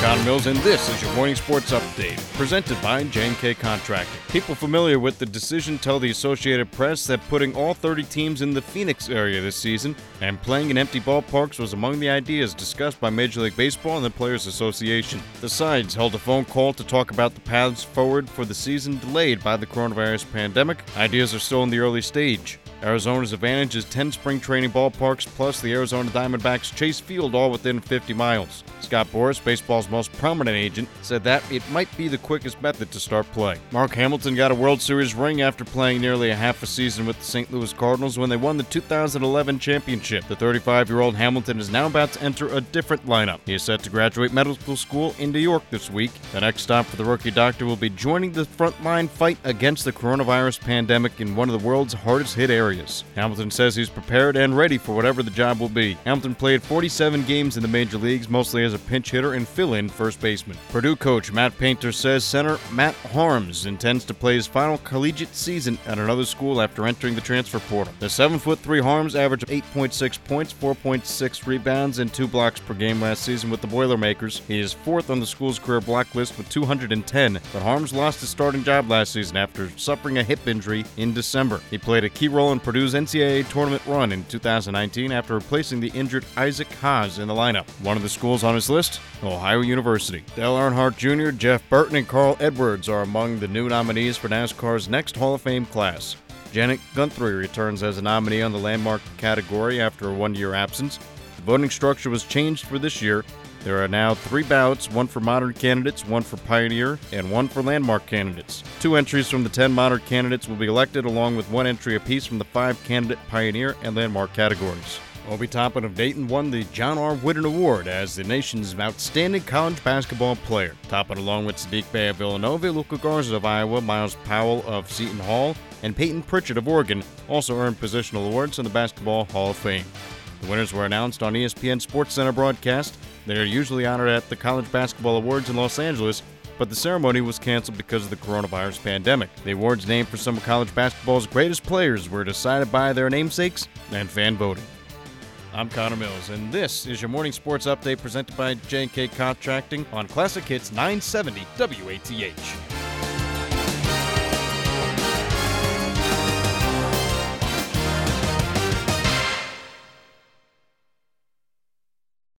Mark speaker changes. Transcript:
Speaker 1: Connor Mills, and this is your morning sports update, presented by J&K Contracting. People familiar with the decision tell the Associated Press that putting all 30 teams in the Phoenix area this season and playing in empty ballparks was among the ideas discussed by Major League Baseball and the Players Association. The sides held a phone call to talk about the paths forward for the season delayed by the coronavirus pandemic. Ideas are still in the early stage. Arizona's advantage is 10 spring training ballparks plus the Arizona Diamondbacks Chase Field all within 50 miles. Scott Boras, baseball's most prominent agent, said that it might be the quickest method to start play. Mark Hamilton got a World Series ring after playing nearly a half a season with the St. Louis Cardinals when they won the 2011 championship. The 35 year old Hamilton is now about to enter a different lineup. He is set to graduate medical school in New York this week. The next stop for the rookie doctor will be joining the frontline fight against the coronavirus pandemic in one of the world's hardest hit areas. Hamilton says he's prepared and ready for whatever the job will be. Hamilton played 47 games in the major leagues, mostly as a pinch hitter and fill in first baseman. Purdue coach Matt Painter says center Matt Haarms intends to play his final collegiate season at another school after entering the transfer portal. The 7'3 Haarms averaged 8.6 points, 4.6 rebounds, and 2 blocks per game last season with the Boilermakers. He is fourth on the school's career block list with 210, but Haarms lost his starting job last season after suffering a hip injury in December. He played a key role in Purdue's NCAA tournament run in 2019 after replacing the injured Isaac Haas in the lineup. One of the schools on his list, Ohio University. Dale Earnhardt Jr., Jeff Burton, and Carl Edwards are among the new nominees for NASCAR's next Hall of Fame class. Janet Guthrie returns as a nominee on the landmark category after a one year absence. The voting structure was changed for this year. There are now three ballots one for modern candidates, one for pioneer, and one for landmark candidates. Two entries from the 10 modern candidates will be elected, along with one entry apiece from the five candidate pioneer and landmark categories. Obi Toppin of Dayton won the John R. Wooden Award as the nation's outstanding college basketball player. Toppin, along with Saddiq Bey of Villanova, Luka Garza of Iowa, Myles Powell of Seton Hall, and Payton Pritchard of Oregon, also earned positional awards in the Basketball Hall of Fame. The winners were announced on ESPN SportsCenter broadcast. They are usually honored at the College Basketball Awards in Los Angeles, but the ceremony was canceled because of the coronavirus pandemic. The awards named for some of college basketball's greatest players were decided by their namesakes and fan voting. I'm Connor Mills, and this is your morning sports update presented by J&K Contracting on Classic Hits 970 WATH.